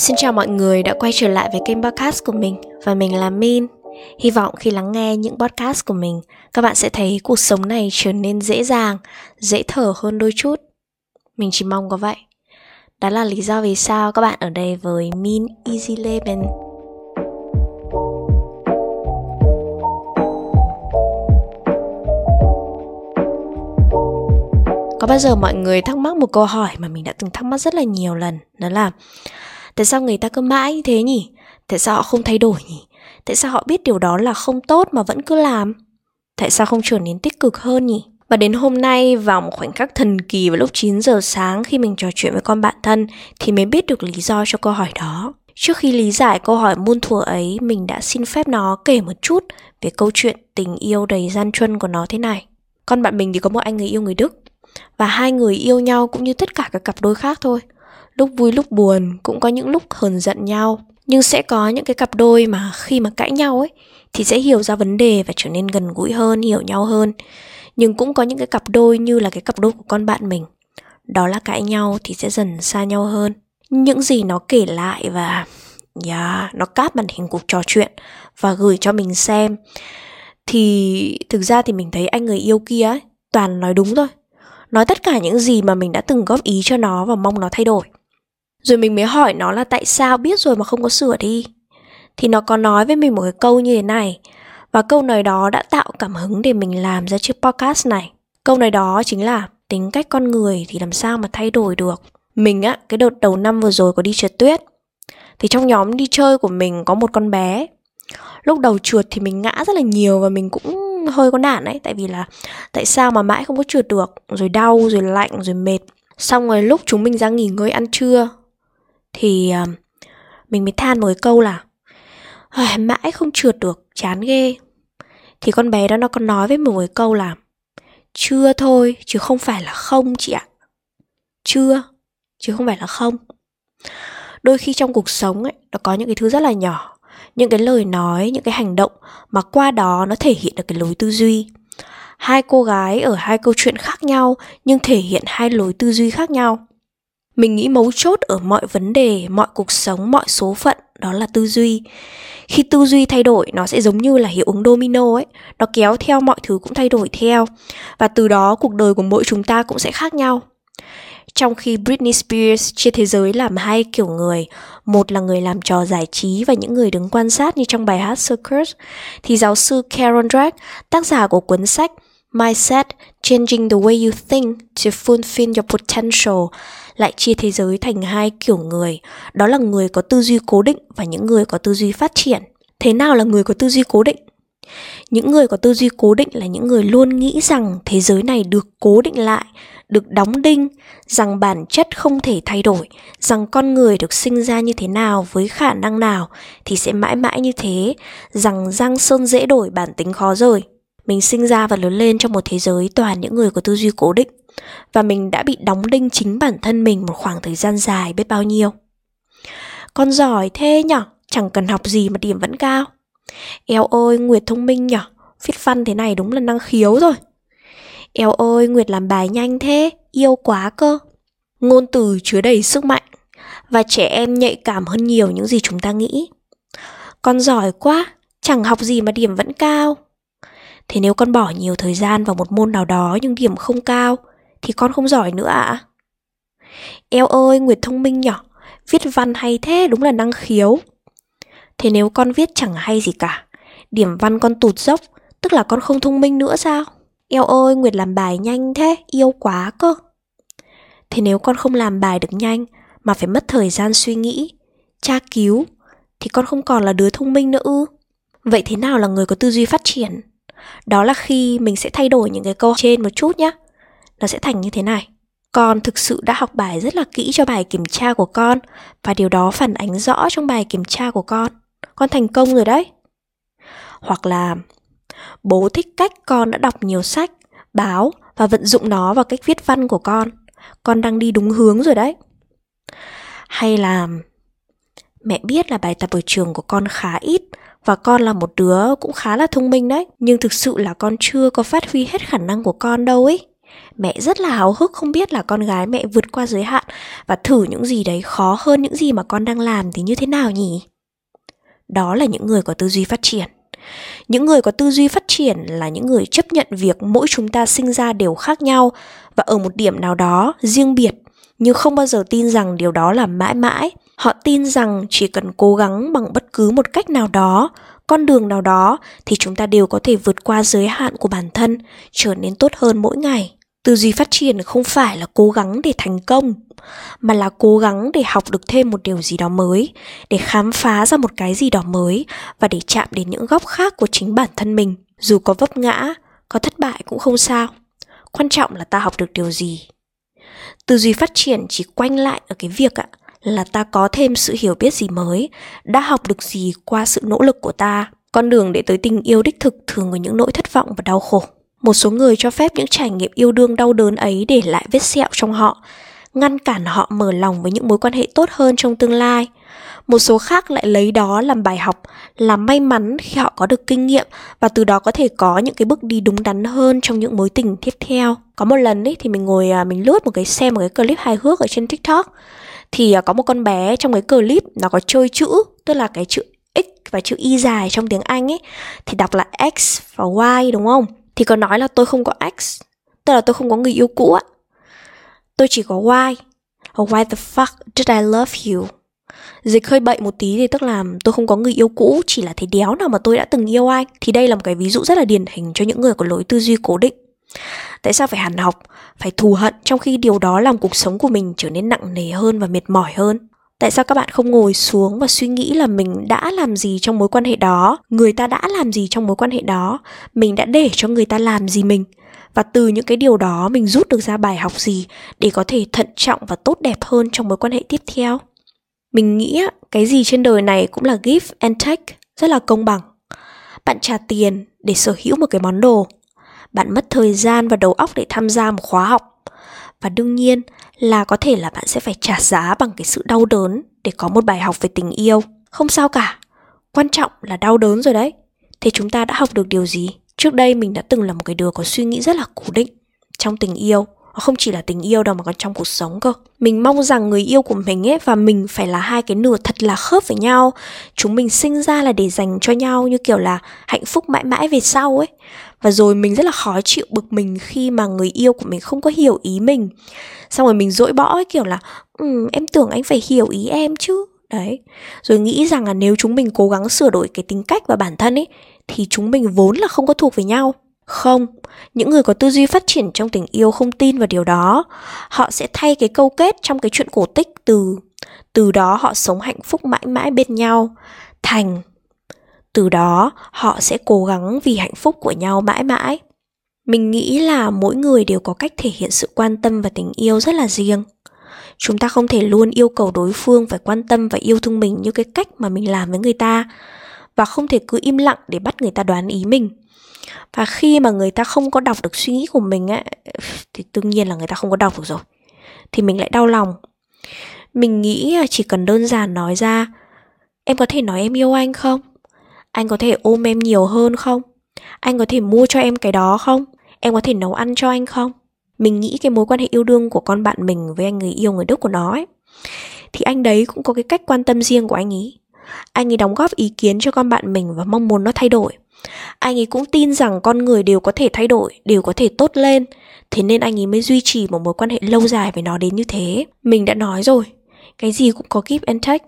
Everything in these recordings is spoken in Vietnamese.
Xin chào mọi người đã quay trở lại với kênh podcast của mình và mình là Min. Hy vọng khi lắng nghe những podcast của mình, các bạn sẽ thấy cuộc sống này trở nên dễ dàng, dễ thở hơn đôi chút. Mình chỉ mong có vậy. Đó là lý do vì sao các bạn ở đây với Min Easy Living. Có bao giờ mọi người thắc mắc một câu hỏi mà mình đã từng thắc mắc rất là nhiều lần Đó là Tại sao người ta cứ mãi như thế nhỉ? Tại sao họ không thay đổi nhỉ? Tại sao họ biết điều đó là không tốt mà vẫn cứ làm? Tại sao không trở nên tích cực hơn nhỉ? Và đến hôm nay vào một khoảnh khắc thần kỳ vào lúc 9 giờ sáng khi mình trò chuyện với con bạn thân thì mới biết được lý do cho câu hỏi đó. Trước khi lý giải câu hỏi muôn thuở ấy, mình đã xin phép nó kể một chút về câu chuyện tình yêu đầy gian truân của nó thế này. Con bạn mình thì có một anh người yêu người Đức và hai người yêu nhau cũng như tất cả các cặp đôi khác thôi lúc vui lúc buồn cũng có những lúc hờn giận nhau. Nhưng sẽ có những cái cặp đôi mà khi mà cãi nhau ấy thì sẽ hiểu ra vấn đề và trở nên gần gũi hơn hiểu nhau hơn. Nhưng cũng có những cái cặp đôi như là cái cặp đôi của con bạn mình. Đó là cãi nhau thì sẽ dần xa nhau hơn. Những gì nó kể lại và yeah, nó cáp màn hình cuộc trò chuyện và gửi cho mình xem thì thực ra thì mình thấy anh người yêu kia ấy toàn nói đúng thôi. Nói tất cả những gì mà mình đã từng góp ý cho nó và mong nó thay đổi rồi mình mới hỏi nó là tại sao biết rồi mà không có sửa đi. Thì nó có nói với mình một cái câu như thế này. Và câu nói đó đã tạo cảm hứng để mình làm ra chiếc podcast này. Câu nói đó chính là tính cách con người thì làm sao mà thay đổi được. Mình á, cái đợt đầu năm vừa rồi có đi trượt tuyết. Thì trong nhóm đi chơi của mình có một con bé. Lúc đầu trượt thì mình ngã rất là nhiều và mình cũng hơi có nản ấy tại vì là tại sao mà mãi không có trượt được? Rồi đau, rồi lạnh, rồi mệt. Xong rồi lúc chúng mình ra nghỉ ngơi ăn trưa thì uh, mình mới than một cái câu là mãi không trượt được chán ghê. Thì con bé đó nó còn nói với mình một cái câu là chưa thôi chứ không phải là không chị ạ. Chưa chứ không phải là không. Đôi khi trong cuộc sống ấy nó có những cái thứ rất là nhỏ những cái lời nói những cái hành động mà qua đó nó thể hiện được cái lối tư duy. Hai cô gái ở hai câu chuyện khác nhau nhưng thể hiện hai lối tư duy khác nhau mình nghĩ mấu chốt ở mọi vấn đề mọi cuộc sống mọi số phận đó là tư duy. Khi tư duy thay đổi nó sẽ giống như là hiệu ứng domino ấy. Nó kéo theo mọi thứ cũng thay đổi theo. Và từ đó cuộc đời của mỗi chúng ta cũng sẽ khác nhau. Trong khi Britney Spears chia thế giới làm hai kiểu người, một là người làm trò giải trí và những người đứng quan sát như trong bài hát Circus, thì giáo sư Karen Drake, tác giả của cuốn sách Mindset Changing the Way You Think to Fulfill Your Potential lại chia thế giới thành hai kiểu người, đó là người có tư duy cố định và những người có tư duy phát triển. Thế nào là người có tư duy cố định? Những người có tư duy cố định là những người luôn nghĩ rằng thế giới này được cố định lại, được đóng đinh, rằng bản chất không thể thay đổi, rằng con người được sinh ra như thế nào với khả năng nào thì sẽ mãi mãi như thế, rằng giang sơn dễ đổi bản tính khó rời. Mình sinh ra và lớn lên trong một thế giới toàn những người có tư duy cố định và mình đã bị đóng đinh chính bản thân mình một khoảng thời gian dài biết bao nhiêu. Con giỏi thế nhở, chẳng cần học gì mà điểm vẫn cao. Eo ơi, Nguyệt thông minh nhở, viết văn thế này đúng là năng khiếu rồi. Eo ơi, Nguyệt làm bài nhanh thế, yêu quá cơ. Ngôn từ chứa đầy sức mạnh và trẻ em nhạy cảm hơn nhiều những gì chúng ta nghĩ. Con giỏi quá, chẳng học gì mà điểm vẫn cao. Thế nếu con bỏ nhiều thời gian vào một môn nào đó nhưng điểm không cao thì con không giỏi nữa ạ? À? Eo ơi, Nguyệt thông minh nhỏ, viết văn hay thế đúng là năng khiếu. Thế nếu con viết chẳng hay gì cả, điểm văn con tụt dốc, tức là con không thông minh nữa sao? Eo ơi, Nguyệt làm bài nhanh thế, yêu quá cơ. Thế nếu con không làm bài được nhanh mà phải mất thời gian suy nghĩ, tra cứu, thì con không còn là đứa thông minh nữa ư? Vậy thế nào là người có tư duy phát triển? Đó là khi mình sẽ thay đổi những cái câu trên một chút nhé. Nó sẽ thành như thế này. Con thực sự đã học bài rất là kỹ cho bài kiểm tra của con và điều đó phản ánh rõ trong bài kiểm tra của con. Con thành công rồi đấy. Hoặc là bố thích cách con đã đọc nhiều sách, báo và vận dụng nó vào cách viết văn của con. Con đang đi đúng hướng rồi đấy. Hay là mẹ biết là bài tập ở trường của con khá ít và con là một đứa cũng khá là thông minh đấy nhưng thực sự là con chưa có phát huy hết khả năng của con đâu ấy Mẹ rất là háo hức không biết là con gái mẹ vượt qua giới hạn và thử những gì đấy khó hơn những gì mà con đang làm thì như thế nào nhỉ? Đó là những người có tư duy phát triển. Những người có tư duy phát triển là những người chấp nhận việc mỗi chúng ta sinh ra đều khác nhau và ở một điểm nào đó riêng biệt, nhưng không bao giờ tin rằng điều đó là mãi mãi. Họ tin rằng chỉ cần cố gắng bằng bất cứ một cách nào đó, con đường nào đó thì chúng ta đều có thể vượt qua giới hạn của bản thân, trở nên tốt hơn mỗi ngày. Tư duy phát triển không phải là cố gắng để thành công, mà là cố gắng để học được thêm một điều gì đó mới, để khám phá ra một cái gì đó mới và để chạm đến những góc khác của chính bản thân mình. Dù có vấp ngã, có thất bại cũng không sao. Quan trọng là ta học được điều gì tư duy phát triển chỉ quanh lại ở cái việc ạ là ta có thêm sự hiểu biết gì mới, đã học được gì qua sự nỗ lực của ta. Con đường để tới tình yêu đích thực thường có những nỗi thất vọng và đau khổ. Một số người cho phép những trải nghiệm yêu đương đau đớn ấy để lại vết sẹo trong họ, ngăn cản họ mở lòng với những mối quan hệ tốt hơn trong tương lai. Một số khác lại lấy đó làm bài học, làm may mắn khi họ có được kinh nghiệm và từ đó có thể có những cái bước đi đúng đắn hơn trong những mối tình tiếp theo. Có một lần ấy thì mình ngồi à, mình lướt một cái, xem một cái clip hài hước ở trên tiktok thì à, có một con bé trong cái clip nó có chơi chữ, tức là cái chữ x và chữ y dài trong tiếng anh ấy, thì đọc là x và y, đúng không? Thì có nói là tôi không có x, tức là tôi không có người yêu cũ tôi chỉ có y. Why the fuck did I love you? Dịch hơi bậy một tí thì tức là tôi không có người yêu cũ, Chỉ là thấy đéo nào mà tôi đã từng yêu anh Thì đây là một cái ví dụ rất là điển hình cho những người có lối tư duy cố định. Tại sao phải hàn học, phải thù hận trong khi điều đó làm cuộc sống của mình trở nên nặng nề hơn và mệt mỏi hơn? Tại sao các bạn không ngồi xuống và suy nghĩ là mình đã làm gì trong mối quan hệ đó, người ta đã làm gì trong mối quan hệ đó, mình đã để cho người ta làm gì mình và từ những cái điều đó mình rút được ra bài học gì để có thể thận trọng và tốt đẹp hơn trong mối quan hệ tiếp theo? Mình nghĩ cái gì trên đời này cũng là give and take, rất là công bằng. Bạn trả tiền để sở hữu một cái món đồ. Bạn mất thời gian và đầu óc để tham gia một khóa học. Và đương nhiên là có thể là bạn sẽ phải trả giá bằng cái sự đau đớn để có một bài học về tình yêu. Không sao cả. Quan trọng là đau đớn rồi đấy. Thế chúng ta đã học được điều gì? Trước đây mình đã từng là một cái đứa có suy nghĩ rất là cố định trong tình yêu không chỉ là tình yêu đâu mà còn trong cuộc sống cơ. Mình mong rằng người yêu của mình ấy và mình phải là hai cái nửa thật là khớp với nhau. Chúng mình sinh ra là để dành cho nhau như kiểu là hạnh phúc mãi mãi về sau ấy. Và rồi mình rất là khó chịu bực mình khi mà người yêu của mình không có hiểu ý mình. Xong rồi mình dỗi bỏ ấy kiểu là ừ, em tưởng anh phải hiểu ý em chứ. Đấy. Rồi nghĩ rằng là nếu chúng mình cố gắng sửa đổi cái tính cách và bản thân ấy thì chúng mình vốn là không có thuộc về nhau không, những người có tư duy phát triển trong tình yêu không tin vào điều đó. Họ sẽ thay cái câu kết trong cái chuyện cổ tích từ từ đó họ sống hạnh phúc mãi mãi bên nhau thành từ đó họ sẽ cố gắng vì hạnh phúc của nhau mãi mãi. Mình nghĩ là mỗi người đều có cách thể hiện sự quan tâm và tình yêu rất là riêng. Chúng ta không thể luôn yêu cầu đối phương phải quan tâm và yêu thương mình như cái cách mà mình làm với người ta và không thể cứ im lặng để bắt người ta đoán ý mình và khi mà người ta không có đọc được suy nghĩ của mình ấy thì đương nhiên là người ta không có đọc được rồi. Thì mình lại đau lòng. Mình nghĩ chỉ cần đơn giản nói ra, em có thể nói em yêu anh không? Anh có thể ôm em nhiều hơn không? Anh có thể mua cho em cái đó không? Em có thể nấu ăn cho anh không? Mình nghĩ cái mối quan hệ yêu đương của con bạn mình với anh người yêu, người đức của nó ấy, thì anh đấy cũng có cái cách quan tâm riêng của anh ý. Anh ấy đóng góp ý kiến cho con bạn mình và mong muốn nó thay đổi anh ấy cũng tin rằng con người đều có thể thay đổi đều có thể tốt lên. Thế nên anh ấy mới duy trì một mối quan hệ lâu dài với nó đến như thế. Mình đã nói rồi cái gì cũng có give and take.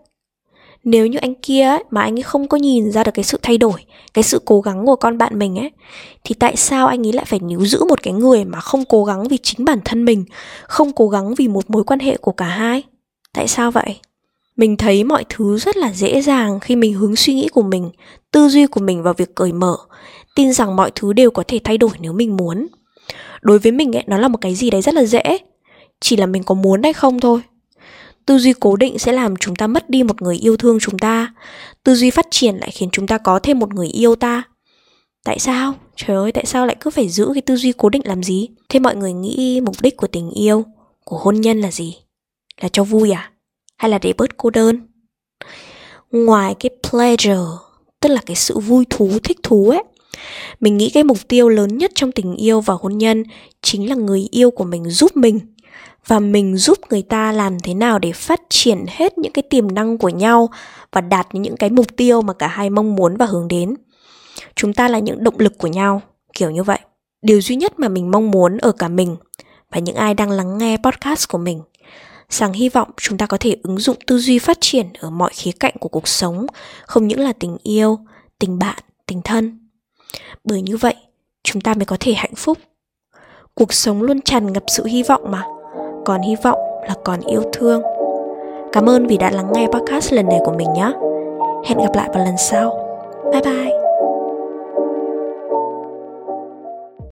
Nếu như anh kia ấy, mà anh ấy không có nhìn ra được cái sự thay đổi cái sự cố gắng của con bạn mình ấy thì tại sao anh ấy lại phải níu giữ một cái người mà không cố gắng vì chính bản thân mình không cố gắng vì một mối quan hệ của cả hai? Tại sao vậy? Mình thấy mọi thứ rất là dễ dàng khi mình hướng suy nghĩ của mình, tư duy của mình vào việc cởi mở. Tin rằng mọi thứ đều có thể thay đổi nếu mình muốn. Đối với mình ấy, nó là một cái gì đấy rất là dễ. Chỉ là mình có muốn hay không thôi. Tư duy cố định sẽ làm chúng ta mất đi một người yêu thương chúng ta. Tư duy phát triển lại khiến chúng ta có thêm một người yêu ta. Tại sao? Trời ơi, tại sao lại cứ phải giữ cái tư duy cố định làm gì? Thế mọi người nghĩ mục đích của tình yêu, của hôn nhân là gì? Là cho vui à? Hay là để bớt cô đơn? Ngoài cái pleasure, tức là cái sự vui thú, thích thú ấy, mình nghĩ cái mục tiêu lớn nhất trong tình yêu và hôn nhân chính là người yêu của mình giúp mình. Và mình giúp người ta làm thế nào để phát triển hết những cái tiềm năng của nhau và đạt những cái mục tiêu mà cả hai mong muốn và hướng đến. Chúng ta là những động lực của nhau, kiểu như vậy. Điều duy nhất mà mình mong muốn ở cả mình và những ai đang lắng nghe podcast của mình rằng hy vọng chúng ta có thể ứng dụng tư duy phát triển ở mọi khía cạnh của cuộc sống, không những là tình yêu, tình bạn, tình thân. Bởi như vậy, chúng ta mới có thể hạnh phúc. Cuộc sống luôn tràn ngập sự hy vọng mà. Còn hy vọng là còn yêu thương. Cảm ơn vì đã lắng nghe podcast lần này của mình nhé. Hẹn gặp lại vào lần sau. Bye bye.